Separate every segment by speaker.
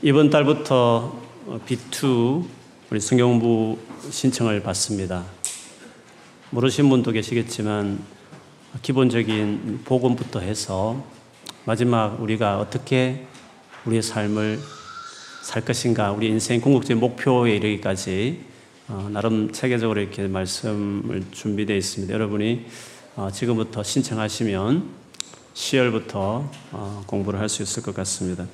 Speaker 1: 이번 달부터 B2 우리 성경부 신청을 받습니다. 모르신 분도 계시겠지만 기본적인 복음부터 해서 마지막 우리가 어떻게 우리의 삶을 살 것인가, 우리 인생 궁극적인 목표에 이르기까지 어, 나름 체계적으로 이렇게 말씀을 준비되어 있습니다. 여러분이 어, 지금부터 신청하시면 10월부터 어, 공부를 할 수 있을 것 같습니다.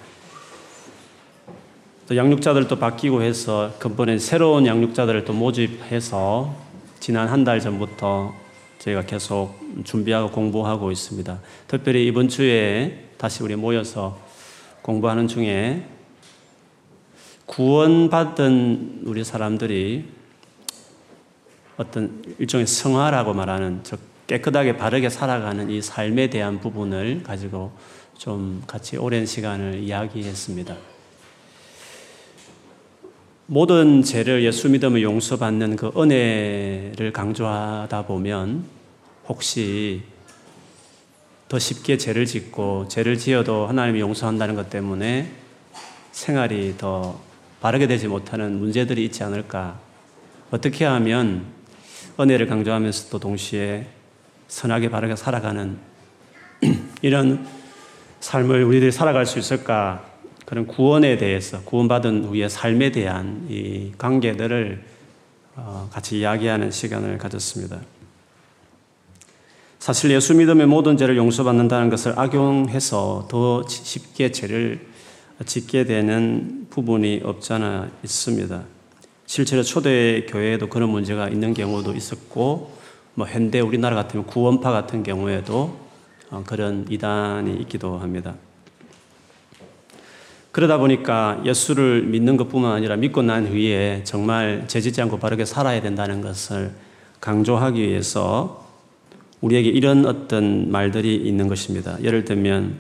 Speaker 1: 또 양육자들도 바뀌고 해서 근본에 새로운 양육자들을 또 모집해서 지난 한 달 전부터 저희가 계속 준비하고 공부하고 있습니다. 특별히 이번 주에 다시 우리 모여서 공부하는 중에 구원받은 우리 사람들이 어떤 일종의 성화라고 말하는 깨끗하게 바르게 살아가는 이 삶에 대한 부분을 가지고 좀 같이 오랜 시간을 이야기했습니다. 모든 죄를 예수 믿음을 용서받는 그 은혜를 강조하다 보면 혹시 더 쉽게 죄를 짓고 죄를 지어도 하나님이 용서한다는 것 때문에 생활이 더 바르게 되지 못하는 문제들이 있지 않을까. 어떻게 하면 은혜를 강조하면서도 동시에 선하게 바르게 살아가는 이런 삶을 우리들이 살아갈 수 있을까 그런 구원에 대해서 구원받은 우리의 삶에 대한 이 관계들을 어, 같이 이야기하는 시간을 가졌습니다. 사실 예수 믿음의 모든 죄를 용서받는다는 것을 악용해서 더 쉽게 죄를 짓게 되는 부분이 없잖아 있습니다. 실제로 초대 교회에도 그런 문제가 있는 경우도 있었고, 뭐 현대 우리나라 같으면 구원파 같은 경우에도 어, 그런 이단이 있기도 합니다. 그러다 보니까 예수를 믿는 것뿐만 아니라 믿고 난 후에 정말 죄짓지 않고 바르게 살아야 된다는 것을 강조하기 위해서 우리에게 이런 어떤 말들이 있는 것입니다. 예를 들면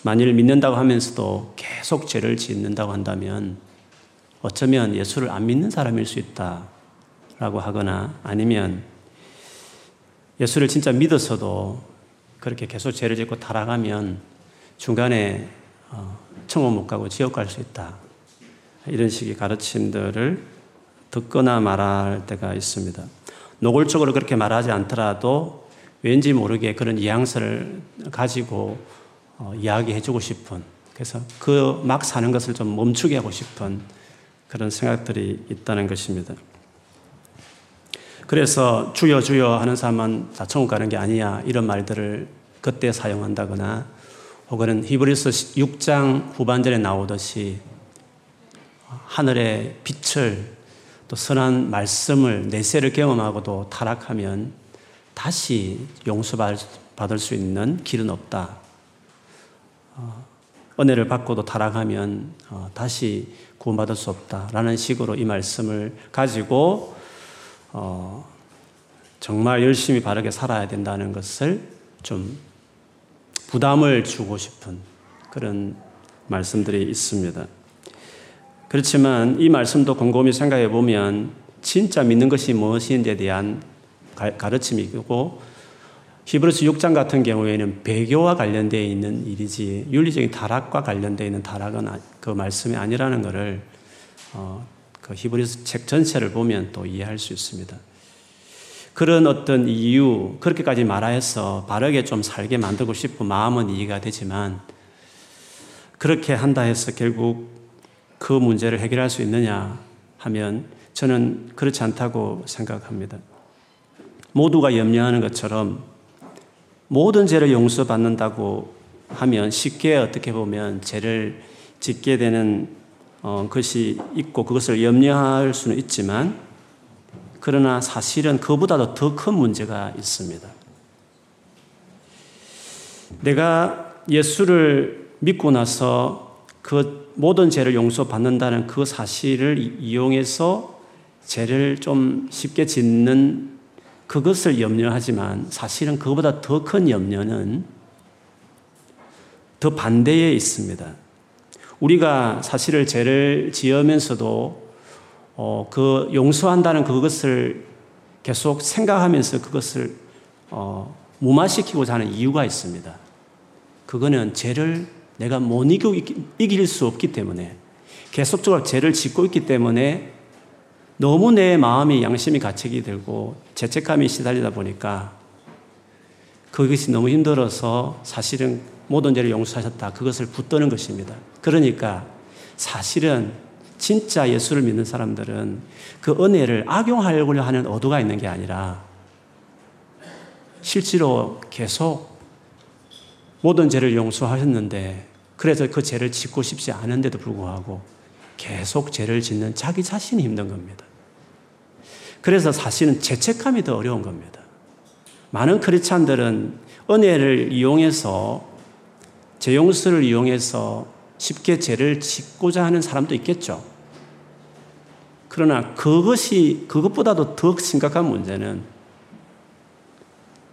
Speaker 1: 만일 믿는다고 하면서도 계속 죄를 짓는다고 한다면 어쩌면 예수를 안 믿는 사람일 수 있다라고 하거나 아니면 예수를 진짜 믿어서도 그렇게 계속 죄를 짓고 타락하면 중간에 어, 천국 못 가고 지옥 갈 수 있다. 이런 식의 가르침들을 듣거나 말할 때가 있습니다. 노골적으로 그렇게 말하지 않더라도 왠지 모르게 그런 이양서를 가지고 어, 이야기해주고 싶은 그래서 그 막 사는 것을 좀 멈추게 하고 싶은 그런 생각들이 있다는 것입니다. 그래서 주여 주여 하는 사람만 다 천국 가는 게 아니야 이런 말들을 그때 사용한다거나 혹은 히브리서 6장 후반절에 나오듯이 하늘의 빛을 또 선한 말씀을 내세를 경험하고도 타락하면 다시 용서받을 수 있는 길은 없다. 어, 은혜를 받고도 타락하면 어, 다시 구원받을 수 없다라는 식으로 이 말씀을 가지고 어, 정말 열심히 바르게 살아야 된다는 것을 좀 부담을 주고 싶은 그런 말씀들이 있습니다. 그렇지만 이 말씀도 곰곰이 생각해 보면 진짜 믿는 것이 무엇인지에 대한 가르침이고 히브리서 6장 같은 경우에는 배교와 관련되어 있는 일이지 윤리적인 타락과 관련되어 있는 타락은 아, 그 말씀이 아니라는 것을 어, 그 히브리서 책 전체를 보면 또 이해할 수 있습니다. 그런 어떤 이유, 그렇게까지 말하여서 바르게 좀 살게 만들고 싶은 마음은 이해가 되지만, 그렇게 한다 해서 결국 그 문제를 해결할 수 있느냐 하면 저는 그렇지 않다고 생각합니다. 모두가 염려하는 것처럼 모든 죄를 용서받는다고 하면 쉽게 어떻게 보면 죄를 짓게 되는 어, 것이 있고 그것을 염려할 수는 있지만 그러나 사실은 그보다도 더 큰 문제가 있습니다. 내가 예수를 믿고 나서 그 모든 죄를 용서받는다는 그 사실을 이용해서 죄를 좀 쉽게 짓는 그것을 염려하지만 사실은 그보다 더 큰 염려는 더 반대에 있습니다. 우리가 사실을 죄를 지으면서도 어, 그 용서한다는 그것을 계속 생각하면서 그것을 어, 무마시키고자 하는 이유가 있습니다. 그거는 죄를 내가 못 이길 수 없기 때문에 계속적으로 죄를 짓고 있기 때문에 너무 내 마음이 양심이 가책이 들고 죄책감이 시달리다 보니까 그것이 너무 힘들어서 사실은 모든 죄를 용서하셨다. 그것을 붙드는 것입니다. 그러니까 사실은 진짜 예수를 믿는 사람들은 그 은혜를 악용하려고 하는 어두가 있는 게 아니라 실제로 계속 모든 죄를 용서하셨는데 그래서 그 죄를 짓고 싶지 않은데도 불구하고 계속 죄를 짓는 자기 자신이 힘든 겁니다. 그래서 사실은 죄책감이 더 어려운 겁니다. 많은 크리스찬들은 은혜를 이용해서 제 용서를 이용해서 쉽게 죄를 짓고자 하는 사람도 있겠죠. 그러나 그것이 그것보다도 더 심각한 문제는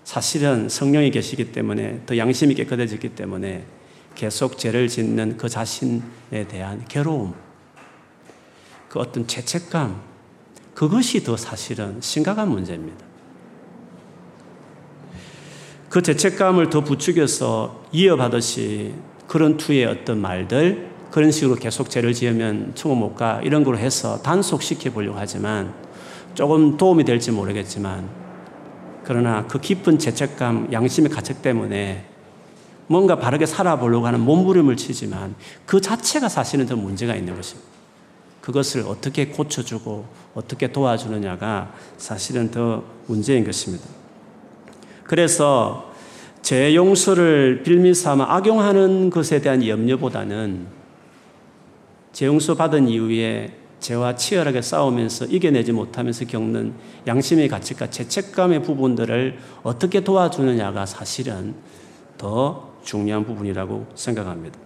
Speaker 1: 사실은 성령이 계시기 때문에 더 양심이 깨끗해졌기 때문에 계속 죄를 짓는 그 자신에 대한 괴로움, 그 어떤 죄책감, 그것이 더 사실은 심각한 문제입니다. 그 죄책감을 더 부추겨서 이어받듯이 그런 투의 어떤 말들, 그런 식으로 계속 죄를 지으면 천국 못 가, 이런 걸로 해서 단속시켜 보려고 하지만 조금 도움이 될지 모르겠지만 그러나 그 깊은 죄책감, 양심의 가책 때문에 뭔가 바르게 살아보려고 하는 몸부림을 치지만 그 자체가 사실은 더 문제가 있는 것입니다. 그것을 어떻게 고쳐주고 어떻게 도와주느냐가 사실은 더 문제인 것입니다. 그래서 제 용서를 빌미 삼아 악용하는 것에 대한 염려보다는 제 용서 받은 이후에 죄와 치열하게 싸우면서 이겨내지 못하면서 겪는 양심의 가치과 죄책감의 부분들을 어떻게 도와주느냐가 사실은 더 중요한 부분이라고 생각합니다.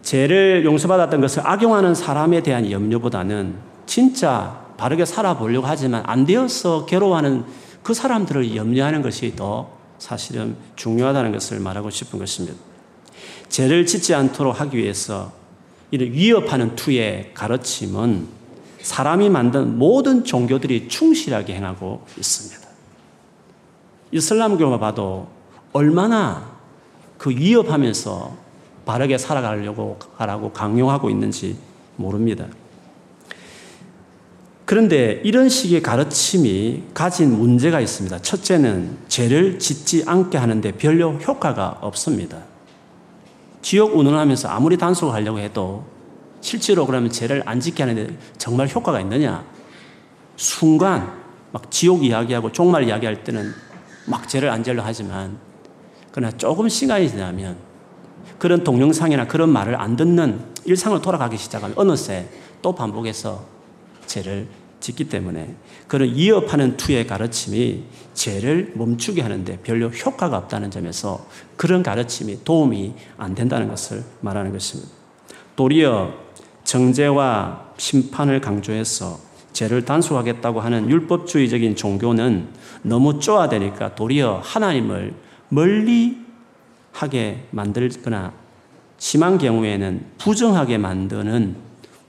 Speaker 1: 죄를 용서받았던 것을 악용하는 사람에 대한 염려보다는 진짜 바르게 살아보려고 하지만 안 되어서 괴로워하는 그 사람들을 염려하는 것이 더 사실은 중요하다는 것을 말하고 싶은 것입니다. 죄를 짓지 않도록 하기 위해서 이런 위협하는 투의 가르침은 사람이 만든 모든 종교들이 충실하게 행하고 있습니다. 이슬람교만 봐도 얼마나 그 위협하면서 바르게 살아가려고 하라고 강요하고 있는지 모릅니다. 그런데 이런 식의 가르침이 가진 문제가 있습니다. 첫째는 죄를 짓지 않게 하는데 별로 효과가 없습니다. 지옥 운운하면서 아무리 단속하려고 해도 실제로 그러면 죄를 안 짓게 하는데 정말 효과가 있느냐? 순간 막 지옥 이야기하고 종말 이야기할 때는 막 죄를 안 지려고 하지만 그러나 조금 시간이 지나면 그런 동영상이나 그런 말을 안 듣는 일상을 돌아가기 시작하면 어느새 또 반복해서 죄를 짓기 때문에 그런 이어하는 투의 가르침이 죄를 멈추게 하는데 별로 효과가 없다는 점에서 그런 가르침이 도움이 안 된다는 것을 말하는 것입니다. 도리어 정죄와 심판을 강조해서 죄를 단속하겠다고 하는 율법주의적인 종교는 너무 쪼아대니까 도리어 하나님을 멀리 하게 만들거나 심한 경우에는 부정하게 만드는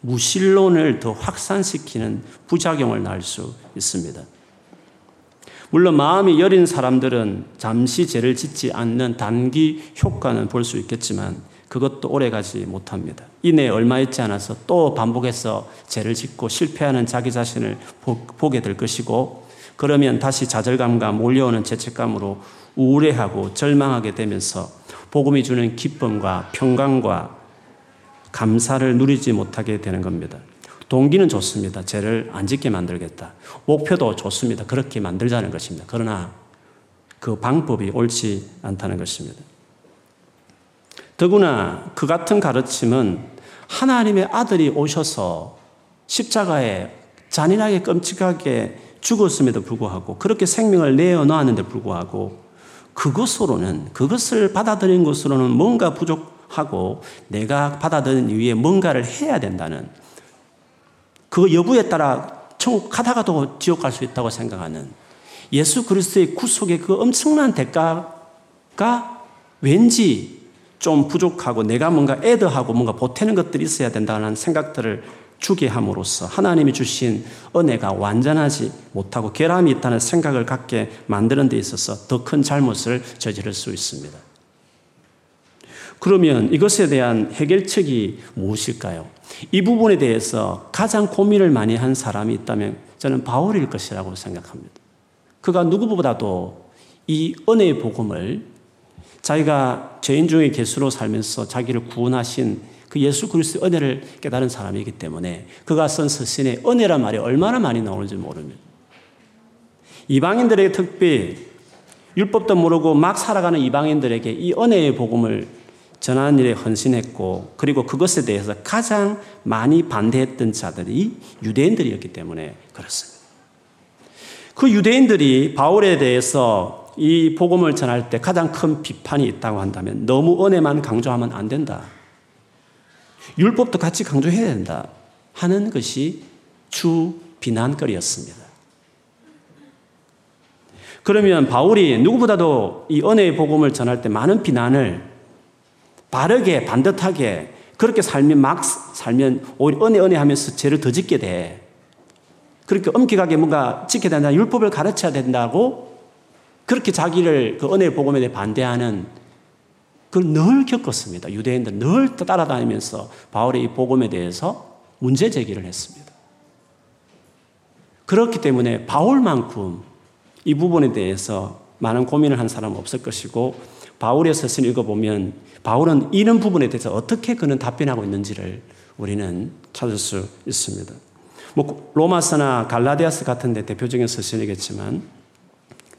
Speaker 1: 무신론을 더 확산시키는 부작용을 낳을 수 있습니다. 물론 마음이 여린 사람들은 잠시 죄를 짓지 않는 단기 효과는 볼 수 있겠지만 그것도 오래 가지 못합니다. 이내 얼마 있지 않아서 또 반복해서 죄를 짓고 실패하는 자기 자신을 보게 될 것이고 그러면 다시 좌절감과 몰려오는 죄책감으로 우울해하고 절망하게 되면서 복음이 주는 기쁨과 평강과 감사를 누리지 못하게 되는 겁니다. 동기는 좋습니다. 죄를 안 짓게 만들겠다. 목표도 좋습니다. 그렇게 만들자는 것입니다. 그러나 그 방법이 옳지 않다는 것입니다. 더구나 그 같은 가르침은 하나님의 아들이 오셔서 십자가에 잔인하게 끔찍하게 죽었음에도 불구하고 그렇게 생명을 내어 놓았는데 불구하고 그것으로는 그것을 받아들인 것으로는 뭔가 부족 하고 내가 받아들인 이후에 뭔가를 해야 된다는 그 여부에 따라 천국 가다가도 지옥 갈 수 있다고 생각하는 예수 그리스도의 구속의 그 엄청난 대가가 왠지 좀 부족하고 내가 뭔가 애드하고 뭔가 보태는 것들이 있어야 된다는 생각들을 주게 함으로써 하나님이 주신 은혜가 완전하지 못하고 결함이 있다는 생각을 갖게 만드는 데 있어서 더 큰 잘못을 저지를 수 있습니다. 그러면 이것에 대한 해결책이 무엇일까요? 이 부분에 대해서 가장 고민을 많이 한 사람이 있다면 저는 바울일 것이라고 생각합니다. 그가 누구보다도 이 은혜의 복음을 자기가 죄인 중에 개수로 살면서 자기를 구원하신 그 예수 그리스도의 은혜를 깨달은 사람이기 때문에 그가 쓴 서신에 은혜란 말이 얼마나 많이 나오는지 모릅니다. 이방인들에게 특히 율법도 모르고 막 살아가는 이방인들에게 이 은혜의 복음을 전하는 일에 헌신했고 그리고 그것에 대해서 가장 많이 반대했던 자들이 유대인들이었기 때문에 그렇습니다. 그 유대인들이 바울에 대해서 이 복음을 전할 때 가장 큰 비판이 있다고 한다면 너무 은혜만 강조하면 안 된다. 율법도 같이 강조해야 된다. 하는 것이 주 비난거리였습니다. 그러면 바울이 누구보다도 이 은혜의 복음을 전할 때 많은 비난을 바르게 반듯하게 그렇게 살면 막 살면 오히려 은혜 은혜 하면서 죄를 더 짓게 돼. 그렇게 엄격하게 뭔가 지켜야 된다. 율법을 가르쳐야 된다고 그렇게 자기를 그 은혜의 복음에 대해 반대하는 그걸 늘 겪었습니다. 유대인들 늘 따라다니면서 바울의 이 복음에 대해서 문제 제기를 했습니다. 그렇기 때문에 바울만큼 이 부분에 대해서 많은 고민을 한 사람은 없을 것이고 바울의 서신 읽어보면 바울은 이런 부분에 대해서 어떻게 그는 답변하고 있는지를 우리는 찾을 수 있습니다. 뭐 로마서나 갈라디아서 같은 데 대표적인 서신이겠지만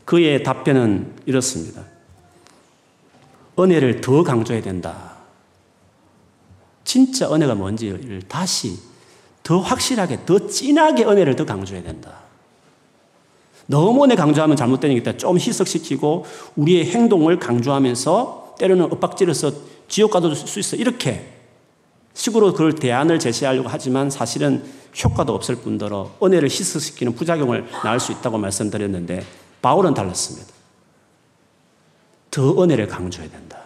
Speaker 1: 그의 답변은 이렇습니다. 은혜를 더 강조해야 된다. 진짜 은혜가 뭔지를 다시 더 확실하게, 더 진하게 은혜를 더 강조해야 된다. 너무 은혜 강조하면 잘못되니까 좀 희석시키고 우리의 행동을 강조하면서 때로는 엇박질해서 지옥 가도 수 있어. 이렇게 식으로 그걸 대안을 제시하려고 하지만 사실은 효과도 없을 뿐더러 은혜를 희석시키는 부작용을 낳을 수 있다고 말씀드렸는데 바울은 달랐습니다. 더 은혜를 강조해야 된다.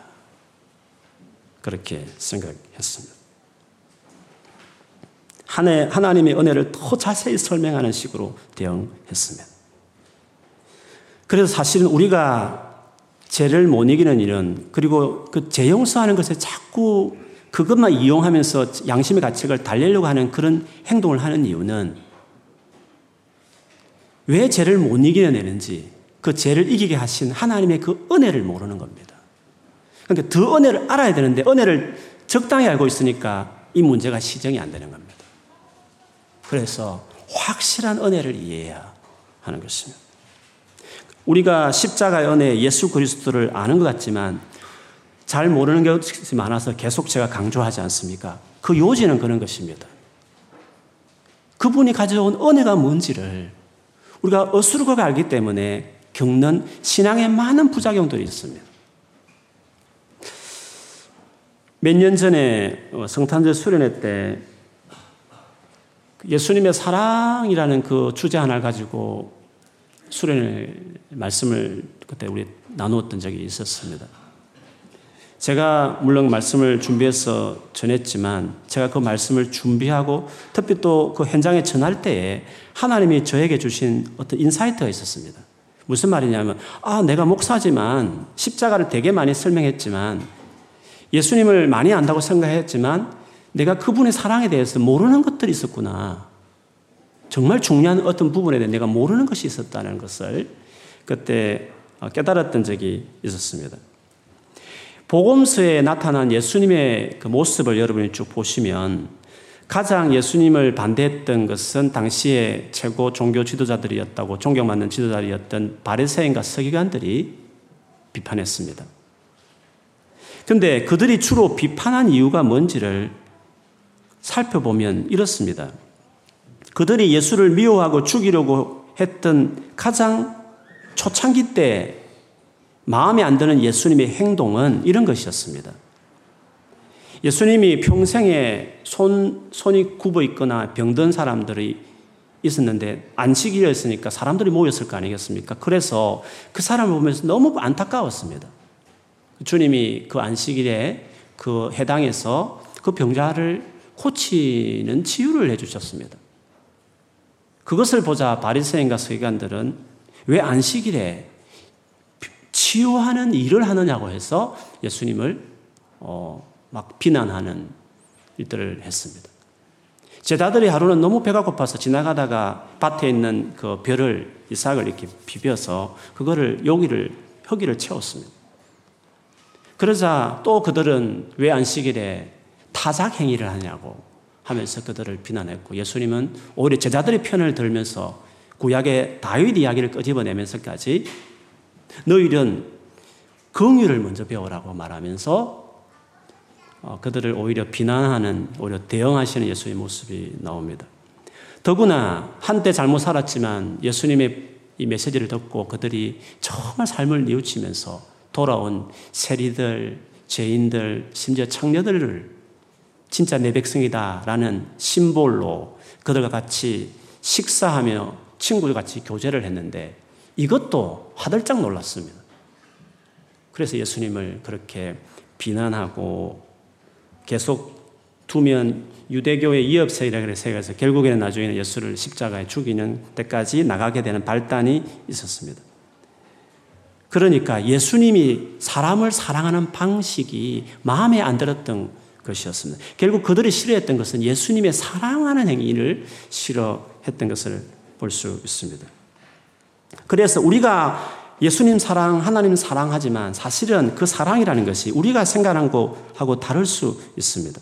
Speaker 1: 그렇게 생각했습니다. 하나님의 은혜를 더 자세히 설명하는 식으로 대응했습니다. 그래서 사실은 우리가 죄를 못 이기는 일은 그리고 그 재용서하는 것에 자꾸 그것만 이용하면서 양심의 가책을 달래려고 하는 그런 행동을 하는 이유는 왜 죄를 못 이겨내는지 그 죄를 이기게 하신 하나님의 그 은혜를 모르는 겁니다. 그러니까 더 은혜를 알아야 되는데 은혜를 적당히 알고 있으니까 이 문제가 시정이 안 되는 겁니다. 그래서 확실한 은혜를 이해해야 하는 것입니다. 우리가 십자가의 은혜 예수 그리스도를 아는 것 같지만 잘 모르는 것이 많아서 계속 제가 강조하지 않습니까? 그 요지는 그런 것입니다. 그분이 가져온 은혜가 뭔지를 우리가 어수룩하게 알기 때문에 겪는 신앙에 많은 부작용들이 있습니다. 몇 년 전에 어, 성탄절 수련회 때 예수님의 사랑이라는 그 주제 하나를 가지고 수련회 말씀을 그때 우리 나누었던 적이 있었습니다. 제가 물론 말씀을 준비해서 전했지만 제가 그 말씀을 준비하고 특히 또 그 현장에 전할 때에 하나님이 저에게 주신 어떤 insight가 있었습니다. 무슨 말이냐면, 아, 내가 목사지만 십자가를 되게 많이 설명했지만 예수님을 많이 안다고 생각했지만 내가 그분의 사랑에 대해서 모르는 것들이 있었구나. 정말 중요한 어떤 부분에 대해 내가 모르는 것이 있었다는 것을 그때 깨달았던 적이 있었습니다. 복음서에 나타난 예수님의 그 모습을 여러분이 쭉 보시면 가장 예수님을 반대했던 것은 당시에 최고 종교 지도자들이었다고 존경받는 지도자들이었던 바리새인과 서기관들이 비판했습니다. 근데 그들이 주로 비판한 이유가 뭔지를 살펴보면 이렇습니다. 그들이 예수를 미워하고 죽이려고 했던 가장 초창기 때 마음에 안 드는 예수님의 행동은 이런 것이었습니다. 예수님이 평생에 손, 손이 굽어 있거나 병든 사람들이 있었는데 안식일이었으니까 사람들이 모였을 거 아니겠습니까? 그래서 그 사람을 보면서 너무 안타까웠습니다. 주님이 그 안식일에 그 해당해서 그 병자를 고치는 치유를 해주셨습니다. 그것을 보자 바리새인과 서기관들은 왜 안식일에 치유하는 일을 하느냐고 해서 예수님을 어, 막 비난하는 일들을 했습니다. 제자들이 하루는 너무 배가 고파서 지나가다가 밭에 있는 그 벼를 이삭을 이렇게 비벼서 그거를 여기를 흙이를 채웠습니다. 그러자 또 그들은 왜 안식일에 타작 행위를 하냐고 하면서 그들을 비난했고 예수님은 오히려 제자들의 편을 들면서 구약의 다윗 이야기를 끄집어내면서까지 너희는 긍휼을 먼저 배우라고 말하면서 어, 그들을 오히려 비난하는 오히려 대응하시는 예수의 모습이 나옵니다. 더구나 한때 잘못 살았지만 예수님의 이 메시지를 듣고 그들이 정말 삶을 뉘우치면서 돌아온 세리들, 죄인들, 심지어 창녀들을 진짜 내 백성이다라는 심볼로 그들과 같이 식사하며 친구들 같이 교제를 했는데 이것도 화들짝 놀랐습니다. 그래서 예수님을 그렇게 비난하고 계속 두면 유대교의 이업세이라 그래서 결국에는 나중에는 예수를 십자가에 죽이는 때까지 나가게 되는 발단이 있었습니다. 그러니까 예수님이 사람을 사랑하는 방식이 마음에 안 들었던 것이었습니다. 결국 그들이 싫어했던 것은 예수님의 사랑하는 행위를 싫어했던 것을 볼 수 있습니다. 그래서 우리가 예수님 사랑, 하나님 사랑하지만 사실은 그 사랑이라는 것이 우리가 생각하는 것하고 다를 수 있습니다.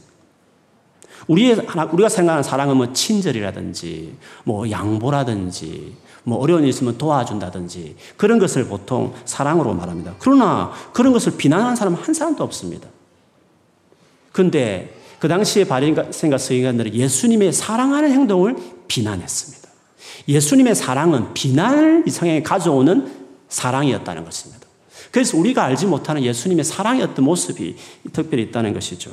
Speaker 1: 우리의, 우리가 생각하는 사랑은 뭐 친절이라든지, 뭐 양보라든지, 뭐 어려운 일 있으면 도와준다든지 그런 것을 보통 사랑으로 말합니다. 그러나 그런 것을 비난하는 사람은 한 사람도 없습니다. 근데 그 당시에 바리새인과 서기관들은 예수님의 사랑하는 행동을 비난했습니다. 예수님의 사랑은 비난을 이 성향에 가져오는 사랑이었다는 것입니다. 그래서 우리가 알지 못하는 예수님의 사랑의 어떤 모습이 특별히 있다는 것이죠.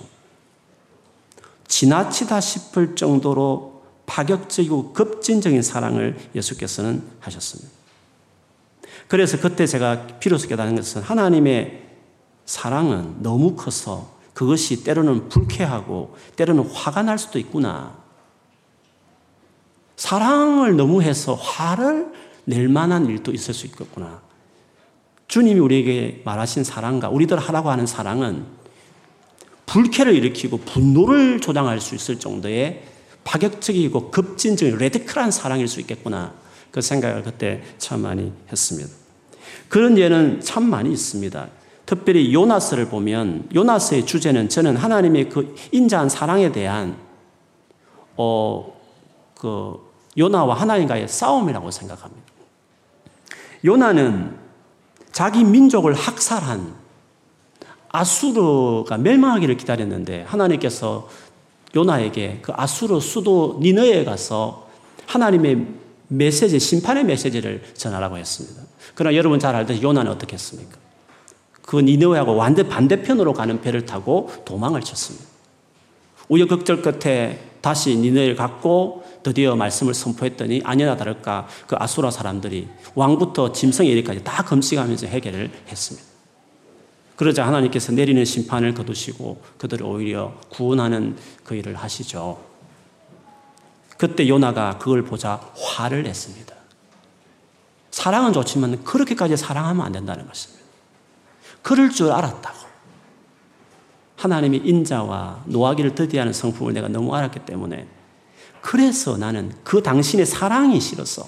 Speaker 1: 지나치다 싶을 정도로 파격적이고 급진적인 사랑을 예수께서는 하셨습니다. 그래서 그때 제가 비로소 깨닫는 것은 하나님의 사랑은 너무 커서 그것이 때로는 불쾌하고 때로는 화가 날 수도 있구나. 사랑을 너무 해서 화를 낼 만한 일도 있을 수 있겠구나. 주님이 우리에게 말하신 사랑과 우리들 하라고 하는 사랑은 불쾌를 일으키고 분노를 조장할 수 있을 정도의 파격적이고 급진적인 레디컬한 사랑일 수 있겠구나. 그 생각을 그때 참 많이 했습니다. 그런 예는 참 많이 있습니다. 특별히 요나스를 보면 요나스의 주제는 저는 하나님의 그 인자한 사랑에 대한 어 그 요나와 하나님과의 싸움이라고 생각합니다. 요나는 자기 민족을 학살한 아수르가 멸망하기를 기다렸는데 하나님께서 요나에게 그 아수르 수도 니너에 가서 하나님의 메시지, 심판의 메시지를 전하라고 했습니다. 그러나 여러분 잘 알듯이 요나는 어떻게 했습니까? 그 니느웨하고 완전 반대편으로 가는 배를 타고 도망을 쳤습니다. 우여곡절 끝에 다시 니느웨를 갖고 드디어 말씀을 선포했더니 아니나 다를까 그 아수라 사람들이 왕부터 짐승 이리까지 다 검식하면서 해결을 했습니다. 그러자 하나님께서 내리는 심판을 거두시고 그들을 오히려 구원하는 그 일을 하시죠. 그때 요나가 그걸 보자 화를 냈습니다. 사랑은 좋지만 그렇게까지 사랑하면 안 된다는 것입니다. 그럴 줄 알았다고. 하나님이 인자와 노하기를 드디하는 성품을 내가 너무 알았기 때문에 그래서 나는 그 당신의 사랑이 싫었어.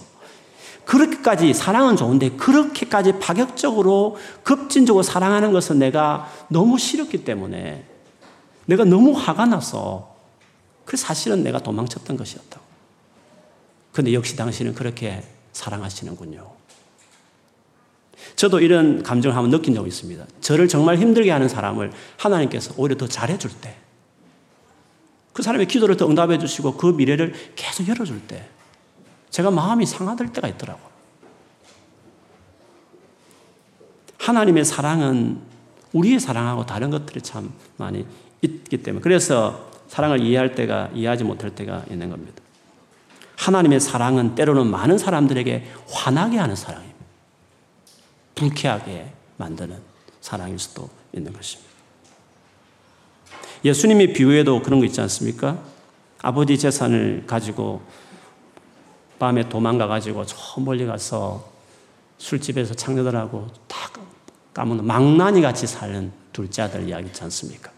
Speaker 1: 그렇게까지 사랑은 좋은데 그렇게까지 파격적으로 급진적으로 사랑하는 것은 내가 너무 싫었기 때문에 내가 너무 화가 나서 그 사실은 내가 도망쳤던 것이었다고. 근데 역시 당신은 그렇게 사랑하시는군요. 저도 이런 감정을 한번 느낀 적이 있습니다. 저를 정말 힘들게 하는 사람을 하나님께서 오히려 더 잘해줄 때, 그 사람의 기도를 더 응답해 주시고 그 미래를 계속 열어줄 때 제가 마음이 상하될 때가 있더라고. 하나님의 사랑은 우리의 사랑하고 다른 것들이 참 많이 있기 때문에 그래서 사랑을 이해할 때가 이해하지 못할 때가 있는 겁니다. 하나님의 사랑은 때로는 많은 사람들에게 화나게 하는 사랑입니다. 불쾌하게 만드는 사랑일 수도 있는 것입니다. 예수님의 비유에도 그런 거 있지 않습니까? 아버지 재산을 가지고 밤에 도망가 가지고 저 멀리 가서 술집에서 창녀들 하고 다 까먹는 망나니 같이 사는 둘째 아들 이야기 있지 않습니까?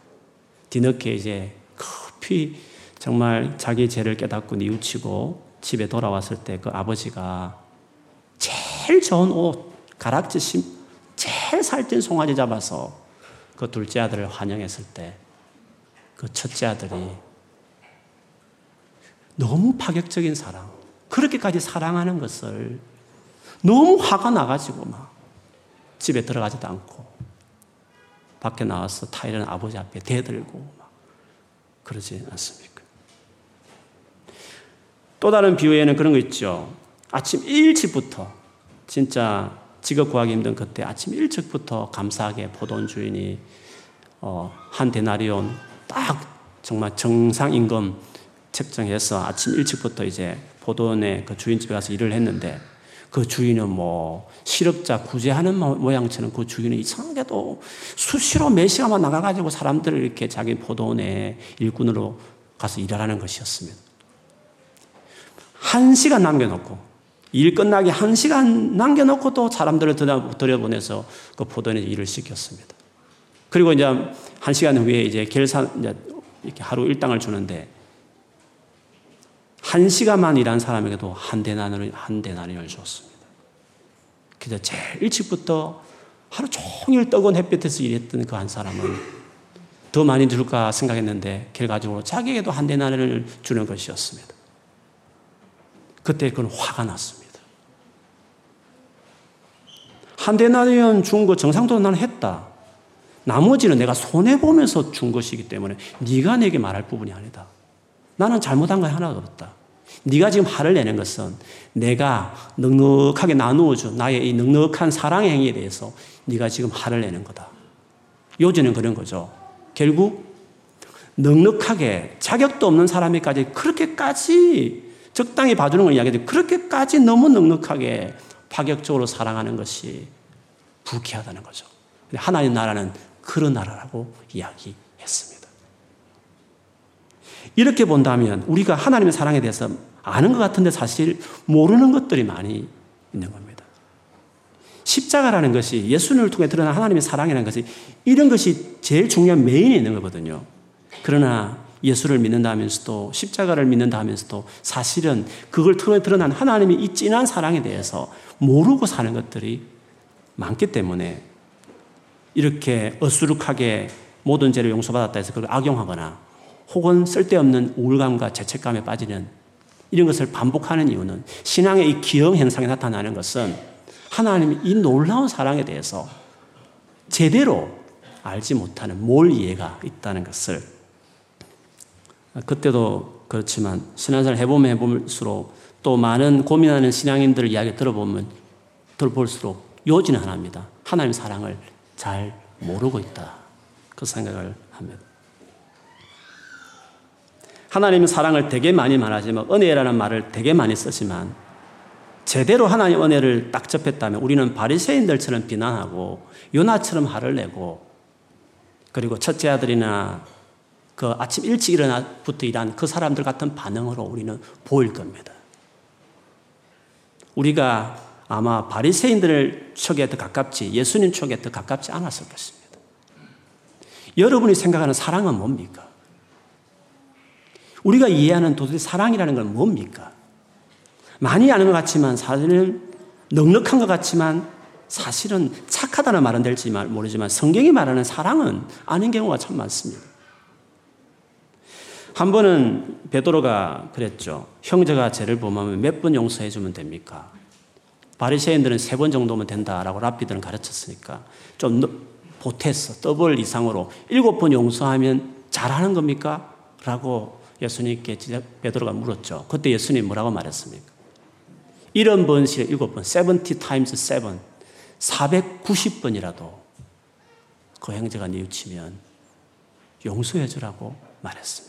Speaker 1: 뒤늦게 이제 급히 정말 자기 죄를 깨닫고 뉘우치고 집에 돌아왔을 때 그 아버지가 제일 좋은 옷, 가락지 심, 제일 살찐 송아지 잡아서 그 둘째 아들을 환영했을 때 그 첫째 아들이 너무 파격적인 사랑, 그렇게까지 사랑하는 것을 너무 화가 나가지고 막 집에 들어가지도 않고 밖에 나와서 타이런 아버지 앞에 대들고 막 그러지 않습니까? 또 다른 비유에는 그런 거 있죠. 아침 일찍부터 진짜 직업 구하기 힘든 그때 아침 일찍부터 감사하게 보던 주인이 어, 한 데나리온 딱 정말 정상 임금 책정해서 아침 일찍부터 이제 보돈의 그 주인 집에 가서 일을 했는데 그 주인은 뭐 실업자 구제하는 모양처럼 그 주인은 이상하게도 수시로 몇 시간만 나가가지고 사람들을 이렇게 자기 포도원의 일꾼으로 가서 일하라는 것이었습니다. 한 시간 남겨놓고 일 끝나기 한 시간 남겨놓고 또 사람들을 들여보내서 그 포도원에 일을 시켰습니다. 그리고 이제 한 시간 후에 이제 결산 이제 이렇게 하루 일당을 주는데 한 시간만 일한 사람에게도 한 대나리를 한 대나리를 줬습니다. 그래서 제일 일찍부터 하루 종일 뜨거운 햇볕에서 일했던 그 한 사람은 더 많이 줄까 생각했는데 결과적으로 자기에게도 한 대나리를 주는 것이었습니다. 그때 그건 화가 났습니다. 한 대나리는 준거 정상적으로 했다. 나머지는 내가 손해보면서 준 것이기 때문에 네가 내게 말할 부분이 아니다. 나는 잘못한 거 하나도 없다. 네가 지금 화를 내는 것은 내가 넉넉하게 나누어준 나의 이 넉넉한 사랑의 행위에 대해서 네가 지금 화를 내는 거다. 요지는 그런 거죠. 결국 넉넉하게 자격도 없는 사람에까지 그렇게까지 적당히 봐주는 걸 이야기해도 그렇게까지 너무 넉넉하게 파격적으로 사랑하는 것이 부귀하다는 거죠. 하나님 나라는 그런 나라라고 이야기했습니다. 이렇게 본다면 우리가 하나님의 사랑에 대해서 아는 것 같은데 사실 모르는 것들이 많이 있는 겁니다. 십자가라는 것이 예수님을 통해 드러난 하나님의 사랑이라는 것이 이런 것이 제일 중요한 메인에 있는 거거든요. 그러나 예수를 믿는다 면서도 십자가를 믿는다 면서도 사실은 그걸 통해 드러난 하나님의 이 진한 사랑에 대해서 모르고 사는 것들이 많기 때문에 이렇게 어수룩하게 모든 죄를 용서받았다 해서 그걸 악용하거나 혹은 쓸데없는 우울감과 죄책감에 빠지는 이런 것을 반복하는 이유는 신앙의 이 기형 현상이 나타나는 것은 하나님이 이 놀라운 사랑에 대해서 제대로 알지 못하는 몰 이해가 있다는 것을 그때도 그렇지만 신앙생활 해보면 해볼수록 또 많은 고민하는 신앙인들 이야기 들어보면 들어볼수록 요지는 하나입니다. 하나님 사랑을 잘 모르고 있다. 그 생각을 합니다. 하나님은 사랑을 되게 많이 말하지만 은혜라는 말을 되게 많이 쓰지만 제대로 하나님 은혜를 딱 접했다면 우리는 바리새인들처럼 비난하고 요나처럼 화를 내고 그리고 첫째 아들이나 그 아침 일찍 일어나부터 일한 그 사람들 같은 반응으로 우리는 보일 겁니다. 우리가 아마 바리새인들 척에 더 가깝지 예수님 척에 더 가깝지 않았을 것입니다. 여러분이 생각하는 사랑은 뭡니까? 우리가 이해하는 도대체 사랑이라는 건 뭡니까? 많이 아는 것 같지만 사실은 넉넉한 것 같지만 사실은 착하다는 말은 될지 모르지만 성경이 말하는 사랑은 아닌 경우가 참 많습니다. 한 번은 베드로가 그랬죠. 형제가 죄를 범하면 몇 번 용서해 주면 됩니까? 바리새인들은 세 번 정도면 된다라고 랍비들은 가르쳤으니까 좀 보탰어. 더블 이상으로 일곱 번 용서하면 잘하는 겁니까? 라고 예수님께 베드로가 물었죠. 그때 예수님 뭐라고 말했습니까? 이런 번실에 일곱 번, 70 times 7, 490번이라도 그 형제가 뉘우치면 용서해 주라고 말했습니다.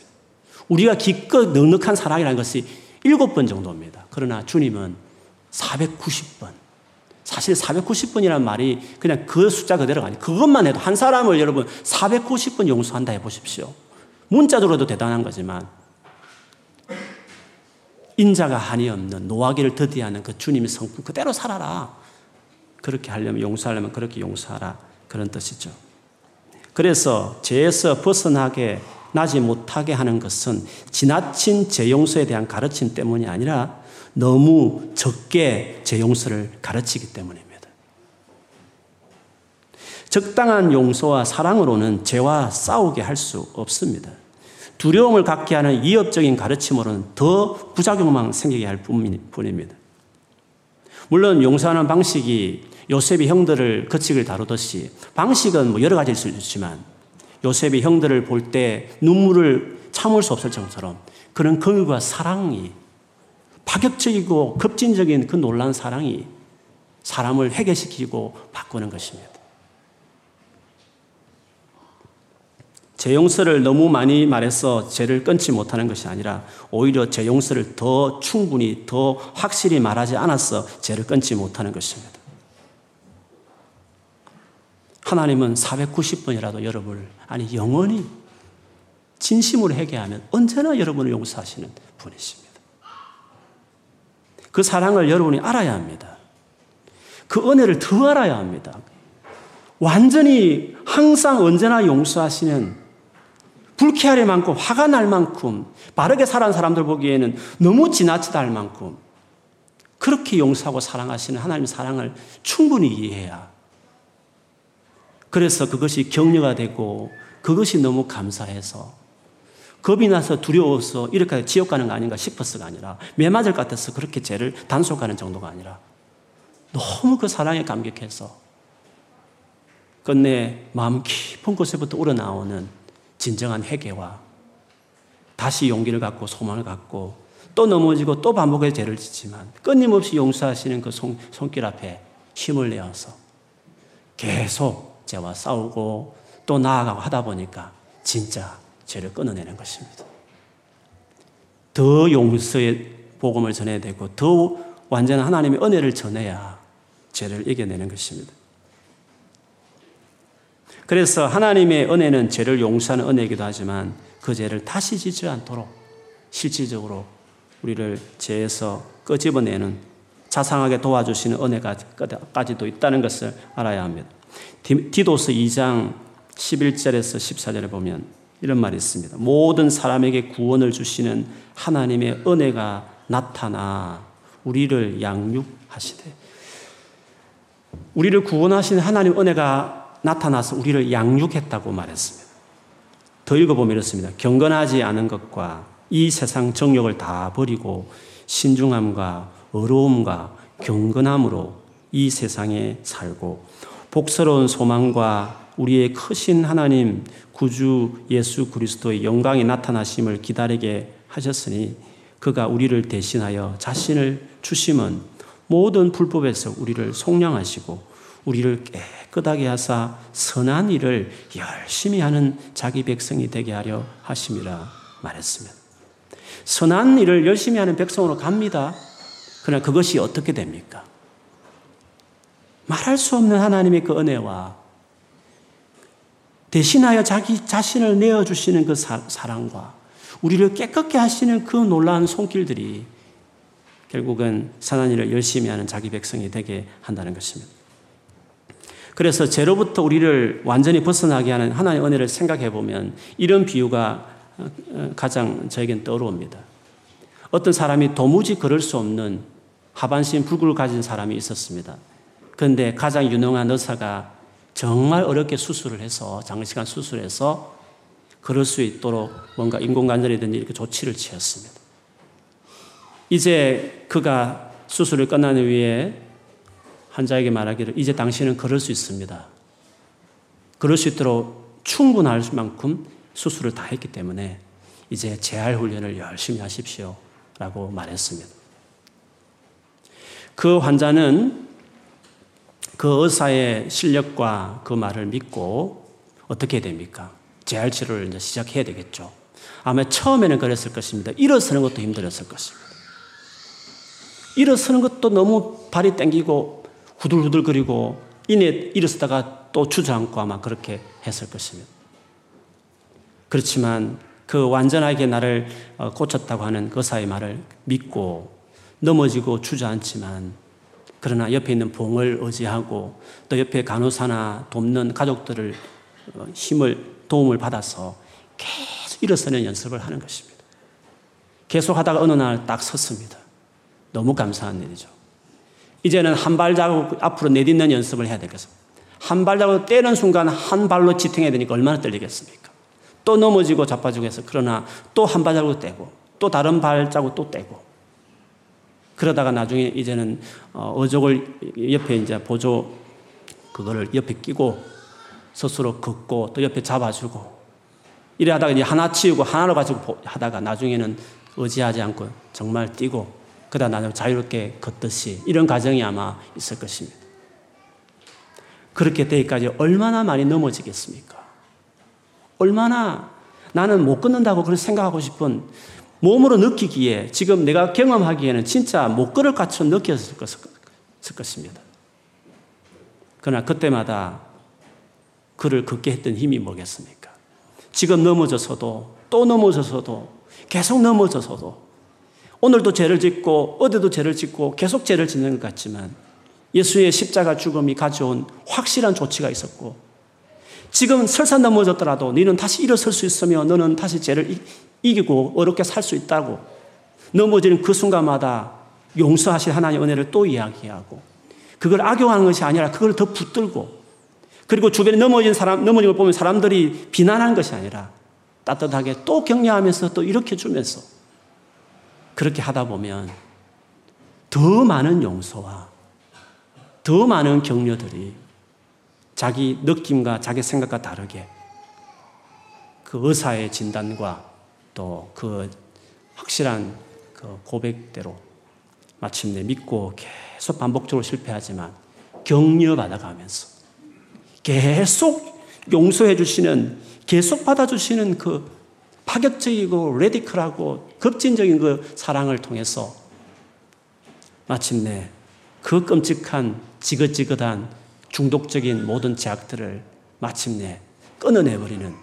Speaker 1: 우리가 기껏 넉넉한 사랑이라는 것이 일곱 번 정도입니다. 그러나 주님은 490번. 사실 490번이라는 말이 그냥 그 숫자 그대로가 아니에요. 그것만 해도 한 사람을 여러분 490번 용서한다 해보십시오. 문자적으로도 대단한 거지만 인자가 한이 없는 노하기를 더디하는 그 주님의 성품 그대로 살아라. 그렇게 하려면 용서하려면 그렇게 용서하라. 그런 뜻이죠. 그래서 죄에서 벗어나게 나지 못하게 하는 것은 지나친 제 용서에 대한 가르침 때문이 아니라 너무 적게 제 용서를 가르치기 때문입니다. 적당한 용서와 사랑으로는 죄와 싸우게 할 수 없습니다. 두려움을 갖게 하는 위협적인 가르침으로는 더 부작용만 생기게 할 뿐입니다. 물론 용서하는 방식이 요셉이 형들을 거치를 다루듯이 방식은 뭐 여러 가지일 수 있지만 요셉이 형들을 볼 때 눈물을 참을 수 없을 정도처럼 그런 긍휼과 사랑이 파격적이고 급진적인 그 놀란 사랑이 사람을 회개시키고 바꾸는 것입니다. 제 용서를 너무 많이 말해서 죄를 끊지 못하는 것이 아니라 오히려 제 용서를 더 충분히 더 확실히 말하지 않아서 죄를 끊지 못하는 것입니다. 하나님은 490번이라도 여러분을 아니 영원히 진심으로 회개하면 언제나 여러분을 용서하시는 분이십니다. 그 사랑을 여러분이 알아야 합니다. 그 은혜를 더 알아야 합니다. 완전히 항상 언제나 용서하시는 불쾌할 만큼 화가 날 만큼 바르게 살아온 사람들 보기에는 너무 지나치다 할 만큼 그렇게 용서하고 사랑하시는 하나님의 사랑을 충분히 이해해야 그래서 그것이 격려가 되고 그것이 너무 감사해서 겁이 나서 두려워서 이렇게 지옥 가는 거 아닌가 싶어서가 아니라 매 맞을 것 같아서 그렇게 죄를 단속하는 정도가 아니라 너무 그 사랑에 감격해서 끝내 마음 깊은 곳에부터 우러나오는 진정한 회개와 다시 용기를 갖고 소망을 갖고 또 넘어지고 또 반복해서 죄를 짓지만 끊임없이 용서하시는 그 손, 손길 앞에 힘을 내어서 계속 죄와 싸우고 또 나아가고 하다 보니까 진짜 죄를 끊어내는 것입니다. 더 용서의 복음을 전해야 되고 더 완전한 하나님의 은혜를 전해야 죄를 이겨내는 것입니다. 그래서 하나님의 은혜는 죄를 용서하는 은혜이기도 하지만 그 죄를 다시 짓지 않도록 실질적으로 우리를 죄에서 끄집어내는 자상하게 도와주시는 은혜까지도 있다는 것을 알아야 합니다. 디도스 2장 11절에서 14절에 보면 이런 말이 있습니다. 모든 사람에게 구원을 주시는 하나님의 은혜가 나타나 우리를 양육하시되 우리를 구원하시는 하나님 은혜가 나타나서 우리를 양육했다고 말했습니다. 더 읽어보면 이렇습니다. 경건하지 않은 것과 이 세상 정욕을 다 버리고 신중함과 어려움과 경건함으로 이 세상에 살고 복스러운 소망과 우리의 크신 하나님 구주 예수 그리스도의 영광이 나타나심을 기다리게 하셨으니 그가 우리를 대신하여 자신을 주심은 모든 불법에서 우리를 속량하시고 우리를 깨끗하게 하사 선한 일을 열심히 하는 자기 백성이 되게 하려 하심이라 말했습니다. 선한 일을 열심히 하는 백성으로 갑니다. 그러나 그것이 어떻게 됩니까? 말할 수 없는 하나님의 그 은혜와 대신하여 자기 자신을 내어주시는 그 사, 랑과 우리를 깨끗게 하시는 그 놀라운 손길들이 결국은 선한 일을 열심히 하는 자기 백성이 되게 한다는 것입니다. 그래서 죄로부터 우리를 완전히 벗어나게 하는 하나님의 은혜를 생각해 보면 이런 비유가 어, 가장 저에겐 떠오릅니다. 어떤 사람이 도무지 걸을 수 없는 하반신 불구를 가진 사람이 있었습니다. 그런데 가장 유능한 의사가 정말 어렵게 수술을 해서 장시간 수술해서 걸을 수 있도록 뭔가 인공관절이든지 이렇게 조치를 취했습니다. 이제 그가 수술을 끝난 후에 환자에게 말하기를 이제 당신은 걸을 수 있습니다. 그럴 수 있도록 충분할 만큼 수술을 다 했기 때문에 이제 재활 훈련을 열심히 하십시오. 라고 말했습니다. 그 환자는 그 의사의 실력과 그 말을 믿고 어떻게 됩니까? 재활 치료를 이제 시작해야 되겠죠. 아마 처음에는 그랬을 것입니다. 일어서는 것도 힘들었을 것입니다. 일어서는 것도 너무 발이 땡기고 후들후들거리고 이내 일어서다가 또 주저앉고 아마 그렇게 했을 것입니다. 그렇지만 그 완전하게 나를 어, 고쳤다고 하는 그사의 말을 믿고 넘어지고 주저앉지만 그러나 옆에 있는 봉을 의지하고 또 옆에 간호사나 돕는 가족들을 어, 힘을 도움을 받아서 계속 일어서는 연습을 하는 것입니다. 계속 하다가 어느 날 딱 섰습니다. 너무 감사한 일이죠. 이제는 한 발자국 앞으로 내딛는 연습을 해야 되겠어. 한 발자국 떼는 순간 한 발로 지탱해야 되니까 얼마나 떨리겠습니까? 또 넘어지고 자빠지고 해서 그러나 또 한 발자국 떼고 또 다른 발자국 또 떼고 그러다가 나중에 이제는 어, 어족을 옆에 이제 보조 그거를 옆에 끼고 스스로 긋고 또 옆에 잡아주고 이래 하다가 이제 하나 치우고 하나로 가지고 하다가 나중에는 의지하지 않고 정말 뛰고 그러다 나중에 자유롭게 걷듯이 이런 과정이 아마 있을 것입니다. 그렇게 되기까지 얼마나 많이 넘어지겠습니까? 얼마나 나는 못 걷는다고 그런 생각하고 싶은 몸으로 느끼기에 지금 내가 경험하기에는 진짜 못 걸을 것처럼 느꼈을 것입니다. 그러나 그때마다 그를 걷게 했던 힘이 뭐겠습니까? 지금 넘어져서도 또 넘어져서도 계속 넘어져서도 오늘도 죄를 짓고 어제도 죄를 짓고 계속 죄를 짓는 것 같지만 예수의 십자가 죽음이 가져온 확실한 조치가 있었고 지금 설사 넘어졌더라도 너는 다시 일어설 수 있으며 너는 다시 죄를 이기고 어렵게 살 수 있다고 넘어지는 그 순간마다 용서하실 하나님의 은혜를 또 이야기하고 그걸 악용하는 것이 아니라 그걸 더 붙들고 그리고 주변에 넘어진 사람, 넘어진 걸 보면 사람들이 비난하는 것이 아니라 따뜻하게 또 격려하면서 또 이렇게 주면서 그렇게 하다 보면 더 많은 용서와 더 많은 격려들이 자기 느낌과 자기 생각과 다르게 그 의사의 진단과 또 그 확실한 그 고백대로 마침내 믿고 계속 반복적으로 실패하지만 격려받아가면서 계속 용서해 주시는 계속 받아주시는 그 파격적이고 레디컬하고 급진적인 그 사랑을 통해서 마침내 그 끔찍한 지긋지긋한 중독적인 모든 제약들을 마침내 끊어내버리는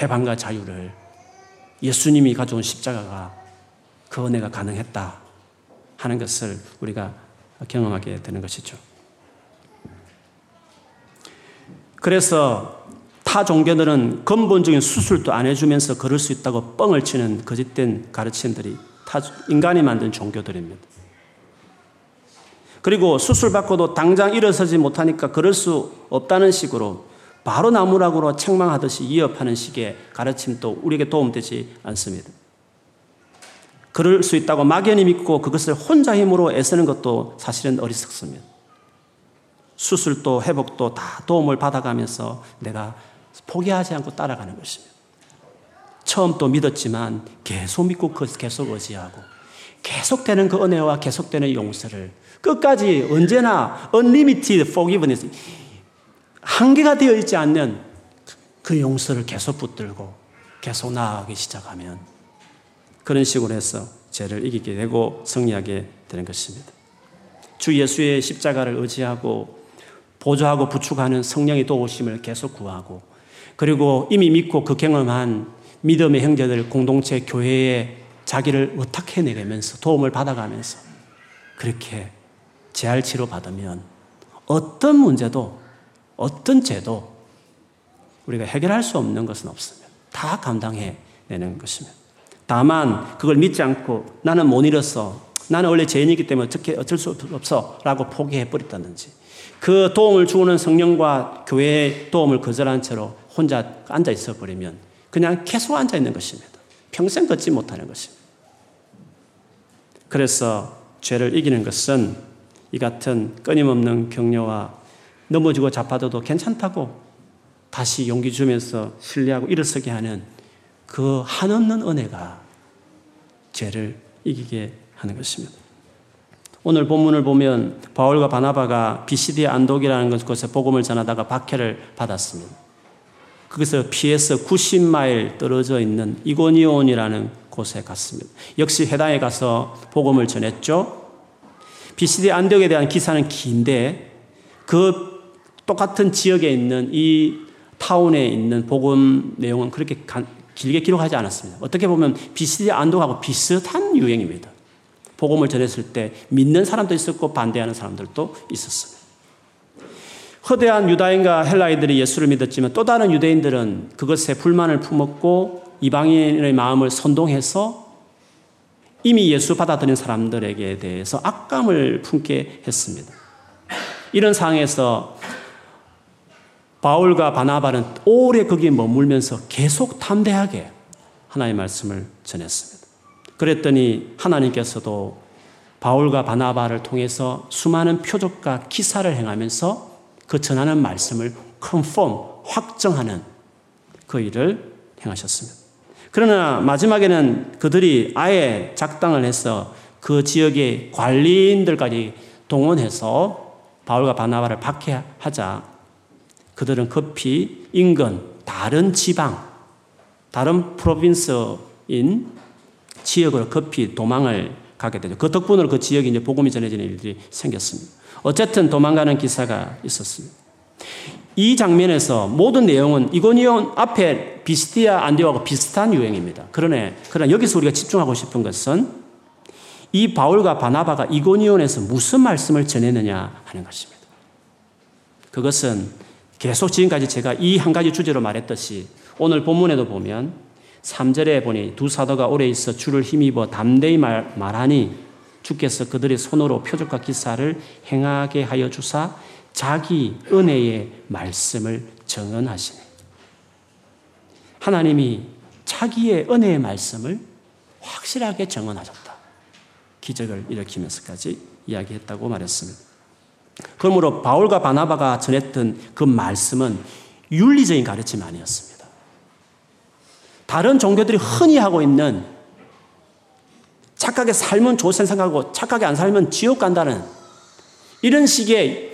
Speaker 1: 해방과 자유를 예수님이 가져온 십자가가 그 은혜가 가능했다 하는 것을 우리가 경험하게 되는 것이죠. 그래서 타 종교들은 근본적인 수술도 안 해주면서 그럴 수 있다고 뻥을 치는 거짓된 가르침들이 타, 인간이 만든 종교들입니다. 그리고 수술받고도 당장 일어서지 못하니까 그럴 수 없다는 식으로 바로 나무락으로 책망하듯이 위협하는 식의 가르침도 우리에게 도움되지 않습니다. 그럴 수 있다고 막연히 믿고 그것을 혼자 힘으로 애쓰는 것도 사실은 어리석습니다. 수술도 회복도 다 도움을 받아가면서 내가 포기하지 않고 따라가는 것입니다. 처음 또 믿었지만 계속 믿고 계속 의지하고 계속되는 그 은혜와 계속되는 용서를 끝까지 언제나 unlimited forgiveness 한계가 되어 있지 않는 그 용서를 계속 붙들고 계속 나아가기 시작하면 그런 식으로 해서 죄를 이기게 되고 승리하게 되는 것입니다. 주 예수의 십자가를 의지하고 보조하고 부축하는 성령의 도우심을 계속 구하고 그리고 이미 믿고 그 경험한 믿음의 형제들 공동체 교회에 자기를 의탁해내면서 도움을 받아가면서 그렇게 재활 치료 받으면 어떤 문제도 어떤 죄도 우리가 해결할 수 없는 것은 없습니다. 다 감당해 내는 것입니다. 다만 그걸 믿지 않고 나는 못 잃었어. 나는 원래 죄인이기 때문에 어떻게 어쩔 수 없어. 라고 포기해 버렸다든지 그 도움을 주는 성령과 교회의 도움을 거절한 채로 혼자 앉아 있어 버리면 그냥 계속 앉아 있는 것입니다. 평생 걷지 못하는 것입니다. 그래서 죄를 이기는 것은 이 같은 끊임없는 격려와 넘어지고 자빠져도 괜찮다고 다시 용기 주면서 신뢰하고 일어서게 하는 그 한없는 은혜가 죄를 이기게 하는 것입니다. 오늘 본문을 보면 바울과 바나바가 비시디의 안독이라는 곳에 복음을 전하다가 박해를 받았습니다. 거기서 피해서 90마일 떨어져 있는 이고니온이라는 곳에 갔습니다. 역시 회당에 가서 복음을 전했죠. 비시디 안독에 대한 기사는 긴데 그 똑같은 지역에 있는 이 타운에 있는 복음 내용은 그렇게 길게 기록하지 않았습니다. 어떻게 보면 비시디 안독하고 비슷한 유행입니다. 복음을 전했을 때 믿는 사람도 있었고 반대하는 사람들도 있었습니다. 허대한 유다인과 헬라인들이 예수를 믿었지만 또 다른 유대인들은 그것에 불만을 품었고 이방인의 마음을 선동해서 이미 예수 받아들인 사람들에게 대해서 악감을 품게 했습니다. 이런 상황에서 바울과 바나바는 오래 거기에 머물면서 계속 담대하게 하나님의 말씀을 전했습니다. 그랬더니 하나님께서도 바울과 바나바를 통해서 수많은 표적과 기사를 행하면서 그 전하는 말씀을 컨펌, 확정하는 그 일을 행하셨습니다. 그러나 마지막에는 그들이 아예 작당을 해서 그 지역의 관리인들까지 동원해서 바울과 바나바를 박해하자 그들은 급히 인근 다른 지방, 다른 프로빈스인 지역으로 급히 도망을 가게 되죠. 그 덕분으로 그 지역에 이제 복음이 전해지는 일들이 생겼습니다. 어쨌든 도망가는 기사가 있었습니다. 이 장면에서 모든 내용은 이고니온 앞에 비스티아 안디오하고 비슷한 유행입니다. 그러네. 그러나 여기서 우리가 집중하고 싶은 것은 이 바울과 바나바가 이고니온에서 무슨 말씀을 전했느냐 하는 것입니다. 그것은 계속 지금까지 제가 이 한 가지 주제로 말했듯이 오늘 본문에도 보면 3절에 보니 두 사도가 오래 있어 주를 힘입어 담대히 말, 말하니 주께서 그들의 손으로 표적과 기사를 행하게 하여 주사 자기 은혜의 말씀을 정언하시네. 하나님이 자기의 은혜의 말씀을 확실하게 정언하셨다. 기적을 일으키면서까지 이야기했다고 말했습니다. 그러므로 바울과 바나바가 전했던 그 말씀은 윤리적인 가르침 아니었습니다. 다른 종교들이 흔히 하고 있는 착하게 살면 좋을 생각하고 착하게 안 살면 지옥 간다는 이런 식의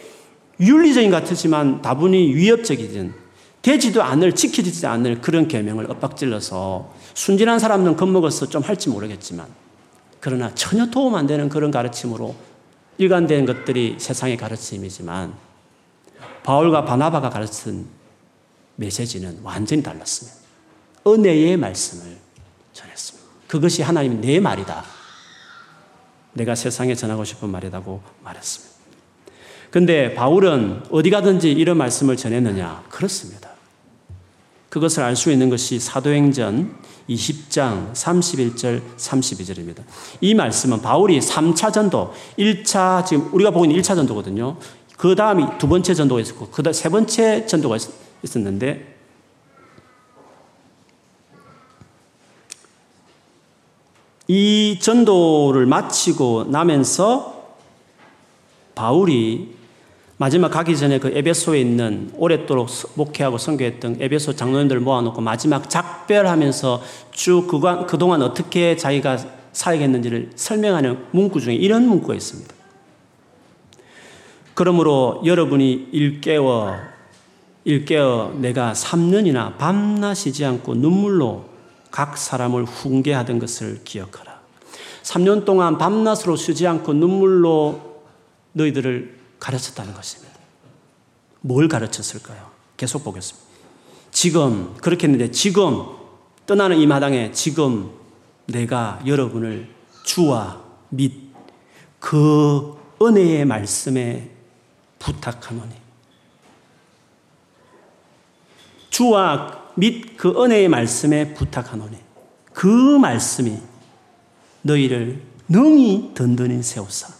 Speaker 1: 윤리적인 것 같지만 다분히 위협적이든 되지도 않을 지키지 않을 그런 계명을 엇박질러서 순진한 사람은 겁먹어서 좀 할지 모르겠지만 그러나 전혀 도움 안 되는 그런 가르침으로 일관된 것들이 세상의 가르침이지만 바울과 바나바가 가르친 메시지는 완전히 달랐습니다. 은혜의 말씀을 전했습니다. 그것이 하나님 내 말이다. 내가 세상에 전하고 싶은 말이라고 말했습니다. 근데 바울은 어디 가든지 이런 말씀을 전했느냐? 그렇습니다. 그것을 알 수 있는 것이 사도행전 20장 31절 32절입니다. 이 말씀은 바울이 3차 전도, 1차 지금 우리가 보고 있는 1차 전도거든요. 그 다음이 두 번째 전도가 있었고 그다음 세 번째 전도가 있었는데 이 전도를 마치고 나면서 바울이 마지막 가기 전에 그 에베소에 있는 오랫도록 목회하고 선교했던 에베소 장로님들 모아놓고 마지막 작별하면서 쭉 그동안 어떻게 자기가 살겠는지를 설명하는 문구 중에 이런 문구가 있습니다. 그러므로 여러분이 일깨워, 일깨어 내가 3년이나 밤낮이지 않고 눈물로 각 사람을 훈계하던 것을 기억하라. 3년 동안 밤낮으로 쉬지 않고 눈물로 너희들을 가르쳤다는 것입니다. 뭘 가르쳤을까요? 계속 보겠습니다. 지금, 그렇게 했는데 지금 떠나는 이 마당에 지금 내가 여러분을 주와 및 그 은혜의 말씀에 부탁하노니. 주와 및 그 은혜의 말씀에 부탁하노니. 그 말씀이 너희를 능히 든든히 세우사.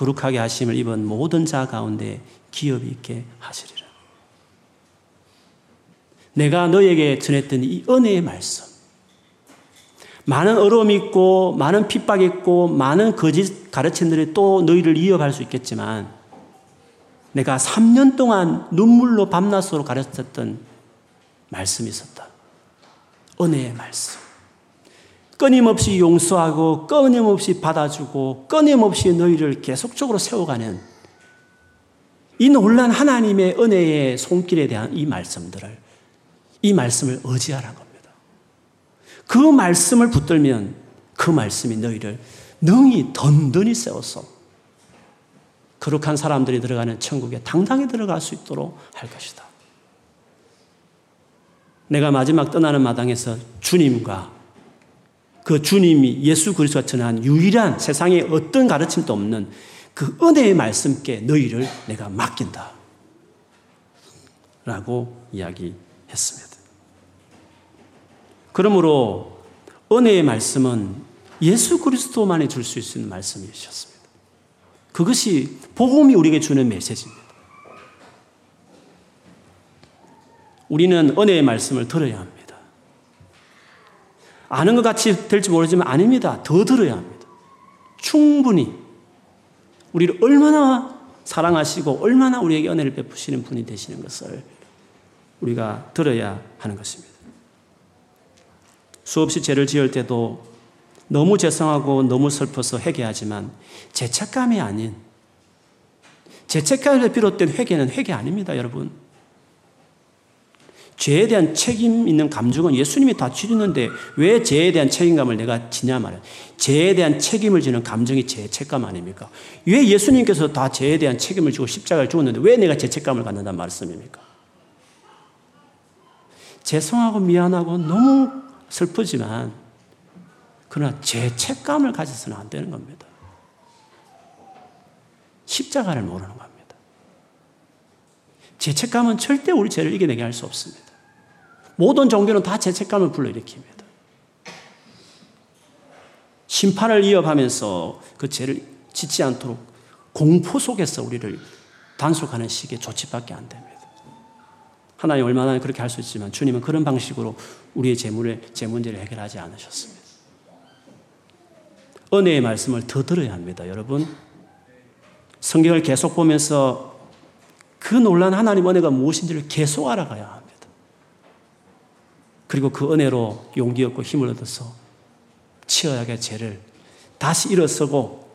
Speaker 1: 거룩하게 하심을 입은 모든 자 가운데 기업 있게 하시리라. 내가 너에게 전했던 이 은혜의 말씀. 많은 어려움이 있고, 많은 핍박이 있고, 많은 거짓 가르침들이 또 너희를 이어갈 수 있겠지만, 내가 3년 동안 눈물로 밤낮으로 가르쳤던 말씀이 있었다. 은혜의 말씀. 끊임없이 용서하고 끊임없이 받아주고 끊임없이 너희를 계속적으로 세워가는 이 놀란 하나님의 은혜의 손길에 대한 이 말씀들을 이 말씀을 의지하라는 겁니다. 그 말씀을 붙들면 그 말씀이 너희를 능히 든든히 세워서 거룩한 사람들이 들어가는 천국에 당당히 들어갈 수 있도록 할 것이다. 내가 마지막 떠나는 마당에서 주님과 그 주님이 예수 그리스도가 전한 유일한 세상에 어떤 가르침도 없는 그 은혜의 말씀께 너희를 내가 맡긴다. 라고 이야기했습니다. 그러므로 은혜의 말씀은 예수 그리스도만이 줄 수 있는 말씀이셨습니다. 그것이 복음이 우리에게 주는 메시지입니다. 우리는 은혜의 말씀을 들어야 합니다. 아는 것 같이 될지 모르지만 아닙니다. 더 들어야 합니다. 충분히 우리를 얼마나 사랑하시고 얼마나 우리에게 은혜를 베푸시는 분이 되시는 것을 우리가 들어야 하는 것입니다. 수없이 죄를 지을 때도 너무 죄송하고 너무 슬퍼서 회개하지만 죄책감이 아닌 죄책감에 비롯된 회개는 회개 아닙니다, 여러분. 죄에 대한 책임 있는 감정은 예수님이 다 지르는데 왜 죄에 대한 책임감을 내가 지냐 말이야. 죄에 대한 책임을 지는 감정이 죄책감 아닙니까? 왜 예수님께서 다 죄에 대한 책임을 지고 십자가를 죽었는데 왜 내가 죄책감을 갖는단 말씀입니까? 죄송하고 미안하고 너무 슬프지만 그러나 죄책감을 가져서는 안 되는 겁니다. 십자가를 모르는 겁니다. 죄책감은 절대 우리 죄를 이겨내게 할 수 없습니다. 모든 종교는 다 죄책감을 불러일으킵니다. 심판을 이어가면서 그 죄를 짓지 않도록 공포 속에서 우리를 단속하는 식의 조치밖에 안 됩니다. 하나님 얼마나 그렇게 할 수 있지만 주님은 그런 방식으로 우리의 재물을, 제 문제를 해결하지 않으셨습니다. 은혜의 말씀을 더 들어야 합니다, 여러분. 성경을 계속 보면서 그 놀란 하나님 은혜가 무엇인지를 계속 알아가야 합니다. 그리고 그 은혜로 용기 얻고 힘을 얻어서 치열하게 죄를 다시 일어서고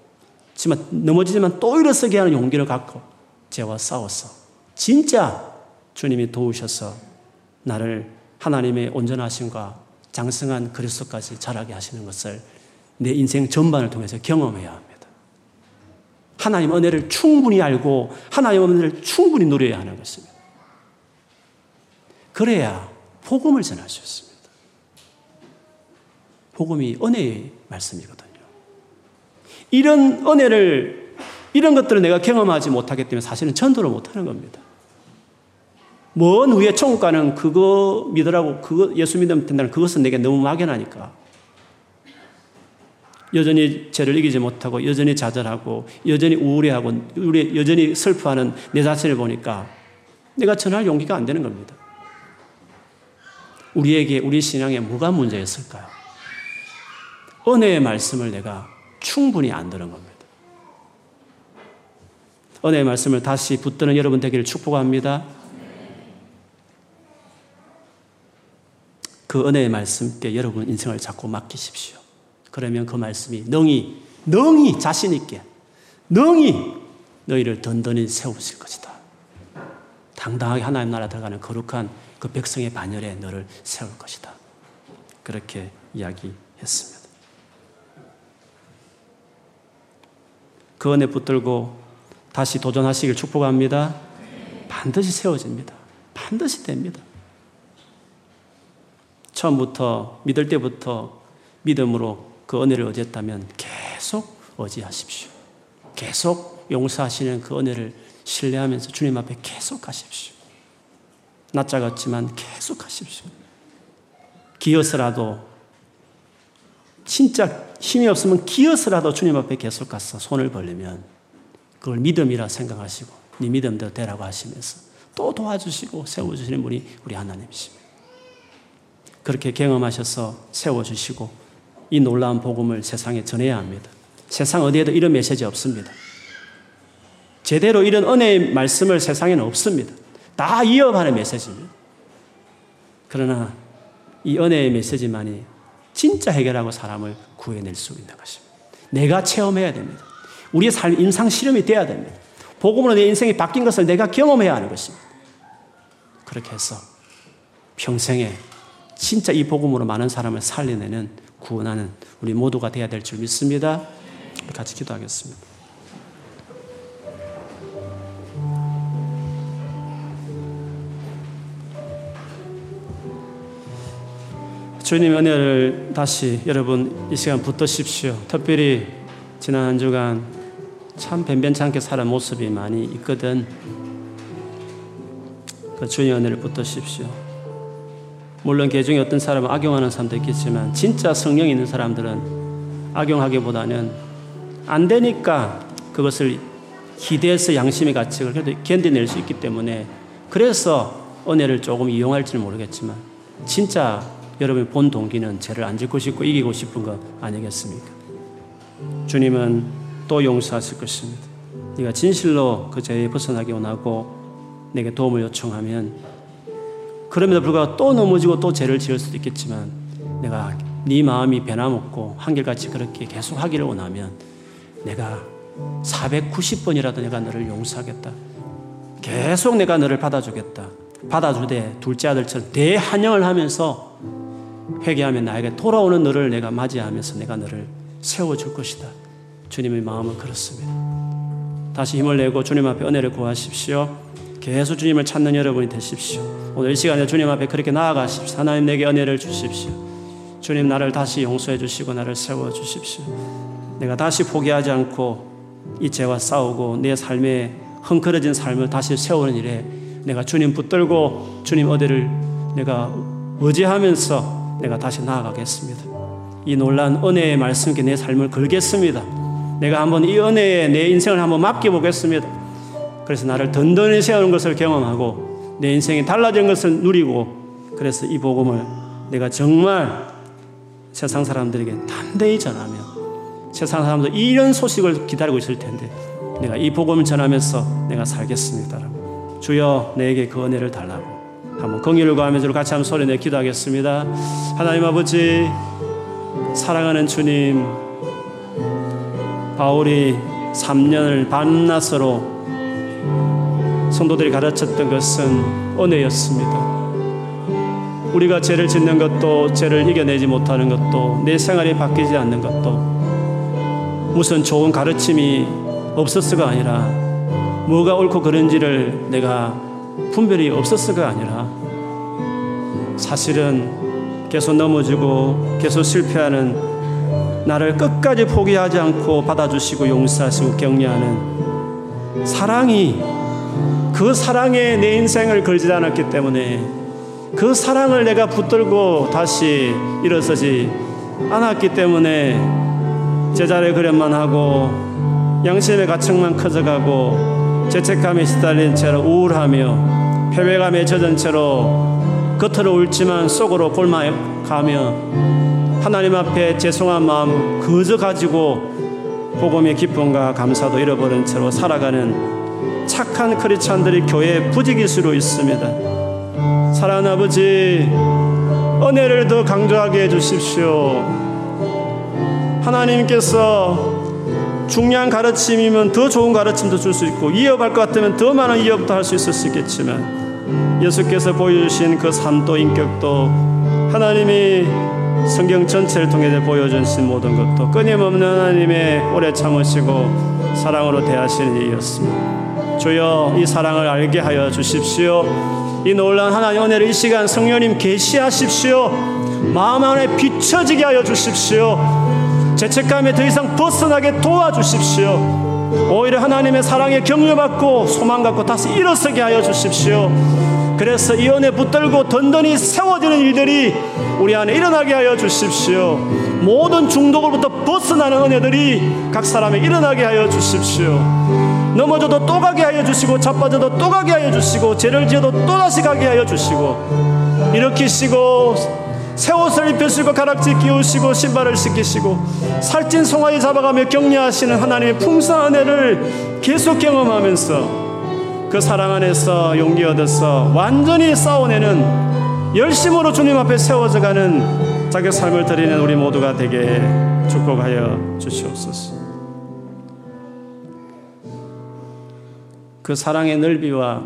Speaker 1: 지만 넘어지지만 또 일어서게 하는 용기를 갖고 죄와 싸워서 진짜 주님이 도우셔서 나를 하나님의 온전하심과 장성한 그리스도까지 자라게 하시는 것을 내 인생 전반을 통해서 경험해야 합니다. 하나님 은혜를 충분히 알고 하나님 은혜를 충분히 누려야 하는 것입니다. 그래야 복음을 있습니다. 복음이 은혜의 말씀이거든요. 이런 은혜를, 이런 것들을 내가 경험하지 못하기 때문에 사실은 전도를 못하는 겁니다. 먼 위에 천국 가는 그거 믿으라고, 그거 예수 믿으면 된다는 그것은 내게 너무 막연하니까. 여전히 죄를 이기지 못하고, 여전히 좌절하고, 여전히 우울해하고, 여전히 슬퍼하는 내 자신을 보니까 내가 전할 용기가 안 되는 겁니다. 우리에게 우리 신앙에 뭐가 문제였을까요? 은혜의 말씀을 내가 충분히 안 들은 겁니다. 은혜의 말씀을 다시 붙드는 여러분 되기를 축복합니다. 그 은혜의 말씀께 여러분 인생을 자꾸 맡기십시오. 그러면 그 말씀이 능히, 능히 자신있게, 능히 너희를 든든히 세우실 것이다. 당당하게 하나님 나라 들어가는 거룩한 그 백성의 반열에 너를 세울 것이다. 그렇게 이야기했습니다. 그 은혜 붙들고 다시 도전하시길 축복합니다. 반드시 세워집니다. 반드시 됩니다. 처음부터 믿을 때부터 믿음으로 그 은혜를 의지했다면 계속 의지하십시오. 계속 용서하시는 그 은혜를 신뢰하면서 주님 앞에 계속 가십시오. 낯자 같지만 계속 하십시오. 기어서라도 진짜 힘이 없으면 기어서라도 주님 앞에 계속 가서 손을 벌리면 그걸 믿음이라 생각하시고 네 믿음대로 되라고 하시면서 또 도와주시고 세워주시는 분이 우리 하나님이십니다. 그렇게 경험하셔서 세워주시고 이 놀라운 복음을 세상에 전해야 합니다. 세상 어디에도 이런 메시지 없습니다. 제대로 이런 은혜의 말씀을 세상에는 없습니다. 다 이어가는 메시지입니다. 그러나 이 은혜의 메시지만이 진짜 해결하고 사람을 구해낼 수 있는 것입니다. 내가 체험해야 됩니다. 우리의 삶 임상 실험이 돼야 됩니다. 복음으로 내 인생이 바뀐 것을 내가 경험해야 하는 것입니다. 그렇게 해서 평생에 진짜 이 복음으로 많은 사람을 살려내는 구원하는 우리 모두가 되어야 될 줄 믿습니다. 같이 기도하겠습니다. 주님 은혜를 다시 여러분 이 시간 붙드십시오. 특별히 지난 한 주간 참 변변찮게 살은 모습이 많이 있거든. 그 주의 은혜를 붙드십시오. 물론 개중에 어떤 사람은 악용하는 사람도 있겠지만 진짜 성령 있는 사람들은 악용하기보다는 안 되니까 그것을 기대해서 양심의 가책을 그래도 견뎌낼 수 있기 때문에 그래서 은혜를 조금 이용할지는 모르겠지만 진짜 여러분의 본 동기는 죄를 안 짓고 싶고 이기고 싶은 것 아니겠습니까? 주님은 또 용서하실 것입니다. 네가 진실로 그 죄에 벗어나기 원하고 내게 도움을 요청하면 그럼에도 불구하고 또 넘어지고 또 죄를 지을 수도 있겠지만 내가 네 마음이 변함없고 한결같이 그렇게 계속 하기를 원하면 내가 490번이라도 내가 너를 용서하겠다. 계속 내가 너를 받아주겠다. 받아주되 둘째 아들처럼 대환영을 하면서 회개하면 나에게 돌아오는 너를 내가 맞이하면서 내가 너를 세워줄 것이다. 주님의 마음은 그렇습니다. 다시 힘을 내고 주님 앞에 은혜를 구하십시오. 계속 주님을 찾는 여러분이 되십시오. 오늘 이 시간에 주님 앞에 그렇게 나아가십시오. 하나님 내게 은혜를 주십시오. 주님 나를 다시 용서해 주시고 나를 세워 주십시오. 내가 다시 포기하지 않고 이 죄와 싸우고 내 삶에 흥그러진 삶을 다시 세우는 일에 내가 주님 붙들고 주님 어디를 내가 의지하면서 내가 다시 나아가겠습니다. 이 놀란 은혜의 말씀께 내 삶을 걸겠습니다. 내가 한번 이 은혜에 내 인생을 한번 맡겨보겠습니다. 그래서 나를 든든히 세우는 것을 경험하고 내 인생이 달라진 것을 누리고 그래서 이 복음을 내가 정말 세상 사람들에게 담대히 전하며 세상 사람들 이런 소식을 기다리고 있을 텐데 내가 이 복음을 전하면서 내가 살겠습니다. 주여 내게 그 은혜를 달라고 한번 긍휼을 구하면서 같이 한번 소리내 기도하겠습니다. 하나님 아버지 사랑하는 주님 바울이 3년을 반나서로 성도들이 가르쳤던 것은 은혜였습니다. 우리가 죄를 짓는 것도 죄를 이겨내지 못하는 것도 내 생활이 바뀌지 않는 것도 무슨 좋은 가르침이 없었어가 아니라 뭐가 옳고 그른지를 내가 분별이 없었어가 아니라 사실은 계속 넘어지고 계속 실패하는 나를 끝까지 포기하지 않고 받아주시고 용서하시고 격려하는 사랑이 그 사랑에 내 인생을 걸지 않았기 때문에 그 사랑을 내가 붙들고 다시 일어서지 않았기 때문에 제자리에 그릇만 하고 양심의 가책만 커져가고 죄책감에 시달린 채로 우울하며 패배감에 젖은 채로 겉으로 울지만 속으로 골마가며 하나님 앞에 죄송한 마음 그저 가지고 복음의 기쁨과 감사도 잃어버린 채로 살아가는 착한 크리스찬들이 교회에 부직일 수로 있습니다. 사랑하는 아버지 은혜를 더 강조하게 해주십시오. 하나님께서 중요한 가르침이면 더 좋은 가르침도 줄 수 있고 이어갈 것 같으면 더 많은 이어부터 할수 있을 수 있겠지만 예수께서 보여주신 그 삶도 인격도 하나님이 성경 전체를 통해 보여주신 모든 것도 끊임없는 하나님의 오래 참으시고 사랑으로 대하시는 일이었습니다. 주여 이 사랑을 알게 하여 주십시오. 이 놀라운 하나님 은혜를 이 시간 성령님 계시하십시오. 마음 안에 비춰지게 하여 주십시오. 죄책감에 더 이상 벗어나게 도와주십시오. 오히려 하나님의 사랑에 격려받고 소망 갖고 다시 일어서게 하여 주십시오. 그래서 이 은혜 붙들고 든든히 세워지는 일들이 우리 안에 일어나게 하여 주십시오. 모든 중독으로부터 벗어나는 은혜들이 각 사람에 일어나게 하여 주십시오. 넘어져도 또 가게 하여 주시고 자빠져도 또 가게 하여 주시고 죄를 지어도 또 다시 가게 하여 주시고 일으키시고 새 옷을 입혀주시고 가락지 끼우시고 신발을 씻기시고 살찐 송아지 잡아가며 격려하시는 하나님의 풍성한 은혜를 계속 경험하면서 그 사랑 안에서 용기 얻어서 완전히 싸워내는 열심으로 주님 앞에 세워져 가는 자기 삶을 드리는 우리 모두가 되게 축복하여 주시옵소서. 그 사랑의 넓이와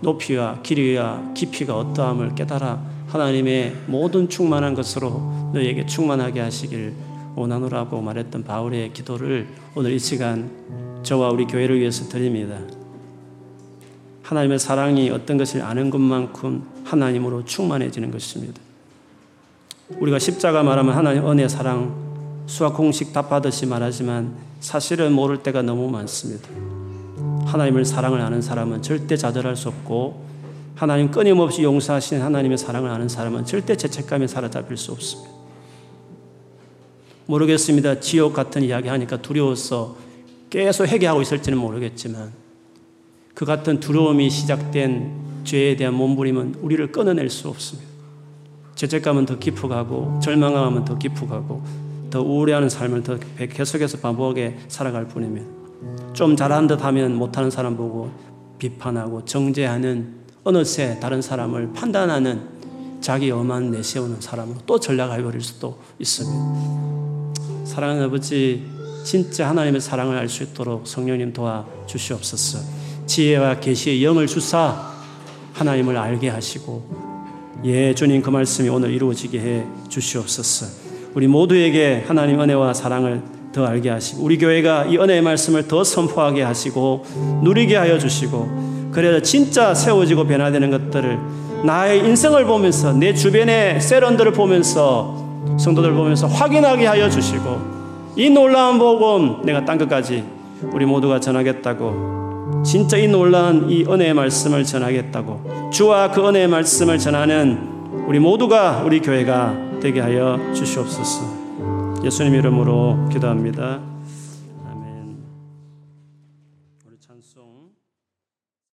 Speaker 1: 높이와 길이와 깊이가 어떠함을 깨달아 하나님의 모든 충만한 것으로 너에게 충만하게 하시길 원하노라고 말했던 바울의 기도를 오늘 이 시간 저와 우리 교회를 위해서 드립니다. 하나님의 사랑이 어떤 것을 아는 것만큼 하나님으로 충만해지는 것입니다. 우리가 십자가 말하면 하나님 은혜 사랑 수학 공식 답하듯이 말하지만 사실은 모를 때가 너무 많습니다. 하나님을 사랑을 아는 사람은 절대 좌절할 수 없고 하나님 끊임없이 용서하신 하나님의 사랑을 아는 사람은 절대 죄책감에 사로잡힐 수 없습니다. 모르겠습니다. 지옥 같은 이야기 하니까 두려워서 계속 회개하고 있을지는 모르겠지만 그 같은 두려움이 시작된 죄에 대한 몸부림은 우리를 끊어낼 수 없습니다. 죄책감은 더 깊어가고 절망감은 더 깊어가고 더 우울해하는 삶을 더 계속해서 반복하게 살아갈 뿐이면 좀 잘한 듯 하면 못하는 사람 보고 비판하고 정죄하는 어느새 다른 사람을 판단하는 자기 엄한 내세우는 사람으로 또 전락해 버릴 수도 있습니다. 사랑하는 아버지, 진짜 하나님의 사랑을 알 수 있도록 성령님 도와 주시옵소서. 지혜와 계시의 영을 주사 하나님을 알게 하시고 예 주님 그 말씀이 오늘 이루어지게 해 주시옵소서. 우리 모두에게 하나님 은혜와 사랑을 더 알게 하시고 우리 교회가 이 은혜의 말씀을 더 선포하게 하시고 누리게 하여 주시고 그래서 진짜 세워지고 변화되는 것들을 나의 인생을 보면서 내 주변의 세런들을 보면서 성도들 보면서 확인하게 하여 주시고 이 놀라운 복음 내가 땅 끝까지 우리 모두가 전하겠다고 진짜 이 놀라운 이 은혜의 말씀을 전하겠다고 주와 그 은혜의 말씀을 전하는 우리 모두가 우리 교회가 되게 하여 주시옵소서. 예수님 이름으로 기도합니다.